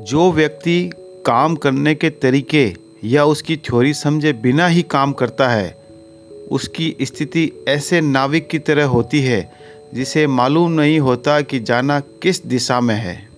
जो व्यक्ति काम करने के तरीके या उसकी थ्योरी समझे बिना ही काम करता है, उसकी स्थिति ऐसे नाविक की तरह होती है, जिसे मालूम नहीं होता कि जाना किस दिशा में है।